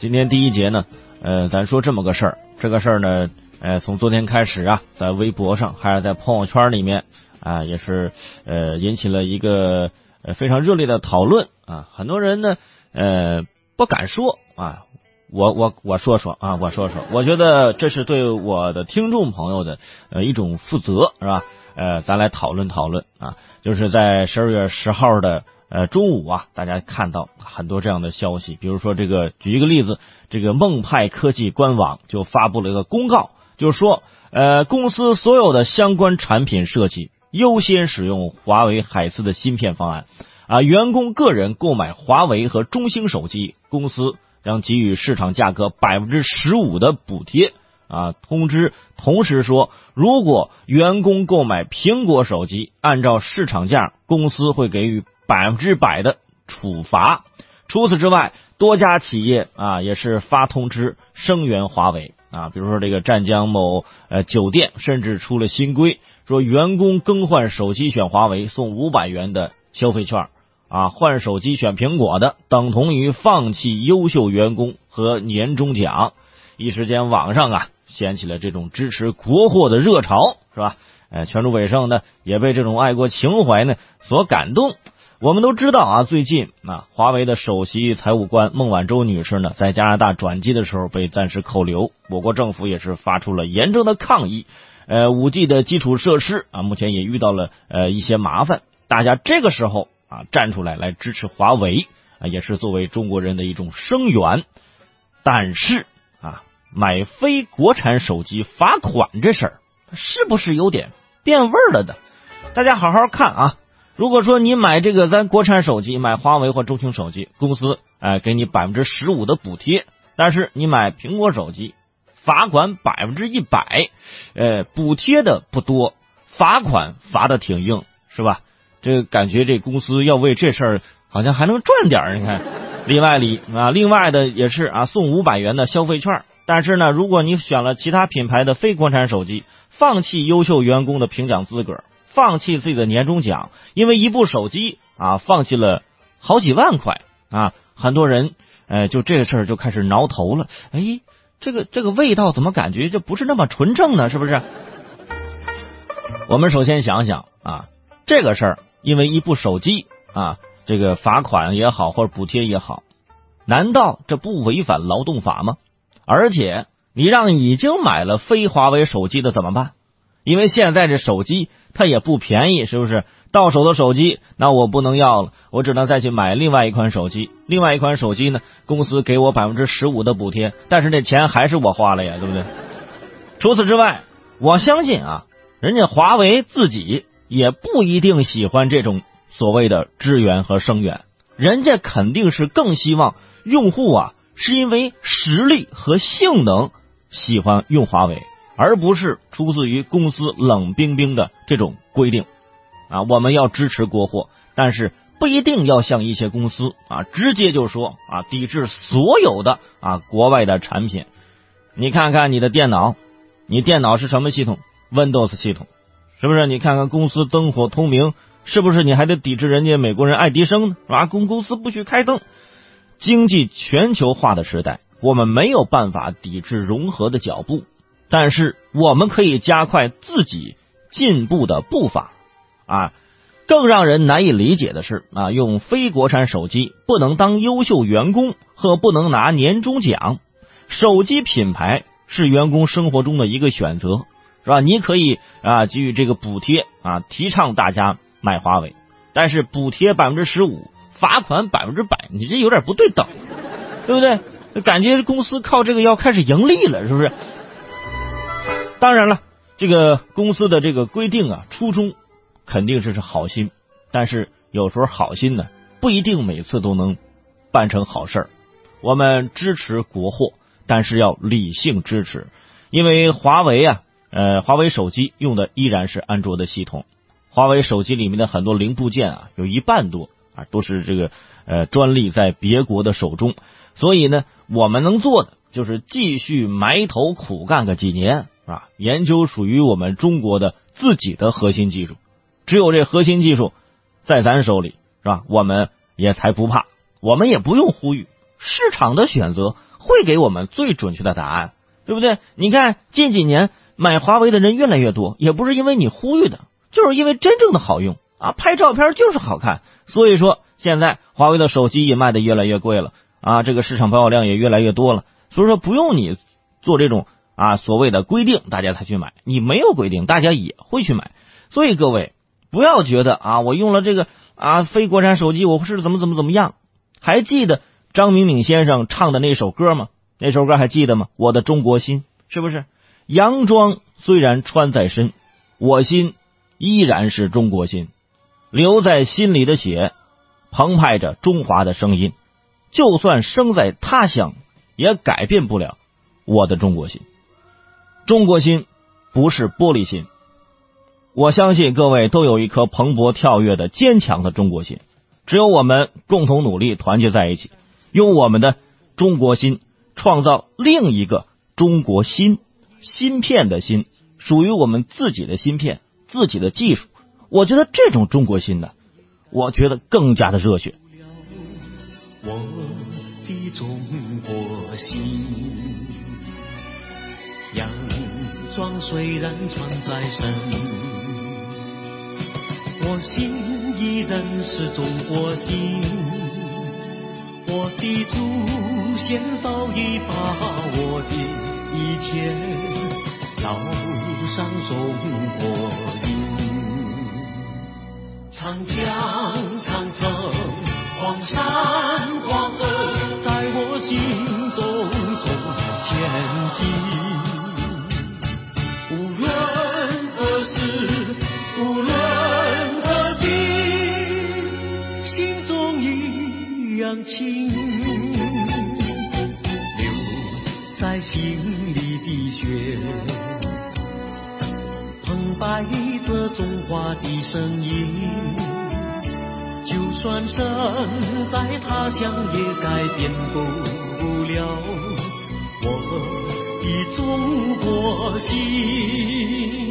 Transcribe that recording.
今天第一节呢，呃，咱说这么个事儿，这个事儿呢，呃，从昨天开始啊，在微博上还是在朋友圈里面啊，也是呃引起了一个呃非常热烈的讨论啊，很多人呢呃不敢说啊，我我我说说啊，我说说，我觉得这是对我的听众朋友的呃一种负责，是吧？呃，咱来讨论讨论啊，就是在十二月十号的。呃，中午啊，大家看到很多这样的消息，比如说这个，举一个例子，这个梦派科技官网就发布了一个公告，就是说，呃，公司所有的相关产品设计优先使用华为海思的芯片方案，啊，员工个人购买华为和中兴手机，公司将给予市场价格百分之十五的补贴，啊，通知同时说，如果员工购买苹果手机，按照市场价，公司会给予。百分之百的处罚。除此之外，多家企业啊也是发通知声援华为啊，比如说这个湛江某呃酒店，甚至出了新规，说员工更换手机选华为送五百元的消费券啊，换手机选苹果的等同于放弃优秀员工和年终奖。一时间，网上啊掀起了这种支持国货的热潮，是吧？呃，全州伟盛呢也被这种爱国情怀呢所感动。我们都知道啊，最近啊，华为的首席财务官孟晚舟女士呢，在加拿大转机的时候被暂时扣留，我国政府也是发出了严正的抗议。呃，五 G 的基础设施啊，目前也遇到了呃一些麻烦，大家这个时候啊站出来来支持华为啊，也是作为中国人的一种声援。但是啊，买非国产手机罚款这事儿，是不是有点变味儿了的？大家好好看啊。如果说你买这个咱国产手机，买华为或中兴手机，公司哎给你百分之十五的补贴；但是你买苹果手机，罚款百分之一百，呃，补贴的不多，罚款罚的挺硬，是吧？这感觉这公司要为这事儿好像还能赚点你看，里外里啊，另外的也是啊，送五百元的消费券。但是呢，如果你选了其他品牌的非国产手机，放弃优秀员工的评奖资格。放弃自己的年终奖，因为一部手机啊，放弃了好几万块啊！很多人，呃，就这个事儿就开始挠头了。哎，这个这个味道怎么感觉就不是那么纯正呢？是不是？我们首先想想啊，这个事儿，因为一部手机啊，这个罚款也好，或者补贴也好，难道这不违反劳动法吗？而且，你让已经买了非华为手机的怎么办？因为现在这手机。它也不便宜，是不是？到手的手机，那我不能要了，我只能再去买另外一款手机。另外一款手机呢，公司给我百分之十五的补贴，但是那钱还是我花了呀，对不对？除此之外，我相信啊，人家华为自己也不一定喜欢这种所谓的支援和声援，人家肯定是更希望用户啊，是因为实力和性能喜欢用华为。而不是出自于公司冷冰冰的这种规定，啊，我们要支持国货，但是不一定要像一些公司啊，直接就说啊，抵制所有的啊国外的产品。你看看你的电脑，你电脑是什么系统？Windows 系统，是不是？你看看公司灯火通明，是不是？你还得抵制人家美国人爱迪生呢？是吧？公公司不许开灯。经济全球化的时代，我们没有办法抵制融合的脚步。但是我们可以加快自己进步的步伐，啊，更让人难以理解的是啊，用非国产手机不能当优秀员工和不能拿年终奖。手机品牌是员工生活中的一个选择，是吧？你可以啊给予这个补贴啊，提倡大家买华为，但是补贴百分之十五，罚款百分之百，你这有点不对等，对不对？感觉公司靠这个要开始盈利了，是不是？当然了，这个公司的这个规定啊，初衷肯定是是好心，但是有时候好心呢不一定每次都能办成好事儿。我们支持国货，但是要理性支持，因为华为啊，呃，华为手机用的依然是安卓的系统，华为手机里面的很多零部件啊，有一半多啊都是这个呃专利在别国的手中，所以呢，我们能做的就是继续埋头苦干个几年。啊，研究属于我们中国的自己的核心技术，只有这核心技术在咱手里，是吧？我们也才不怕，我们也不用呼吁，市场的选择会给我们最准确的答案，对不对？你看近几年买华为的人越来越多，也不是因为你呼吁的，就是因为真正的好用啊，拍照片就是好看。所以说，现在华为的手机也卖的越来越贵了啊，这个市场保有量也越来越多了。所以说，不用你做这种啊所谓的规定，大家才去买。你没有规定，大家也会去买。所以各位不要觉得啊，我用了这个啊非国产手机，我是怎么怎么怎么样？还记得张明敏先生唱的那首歌吗？那首歌还记得吗？我的中国心，是不是？洋装虽然穿在身，我心依然是中国心。留在心里的血，澎湃着中华的声音。就算生在他乡，也改变不了我的中国心。中国心不是玻璃心。我相信各位都有一颗蓬勃跳跃的坚强的中国心。只有我们共同努力，团结在一起，用我们的中国心创造另一个中国心芯片的心，属于我们自己的芯片，自己的技术。我觉得这种中国心呢，我觉得更加的热血。我的中国心，洋装虽然穿在身，我心依然是中国心。我的祖先早已把我的一切烙上中国印。长江、长城、黄山、黄河，在我心中中前进。无论何时，无论何地，心中一样亲。中华的声音。就算身在他乡，也改变不了我的中国心。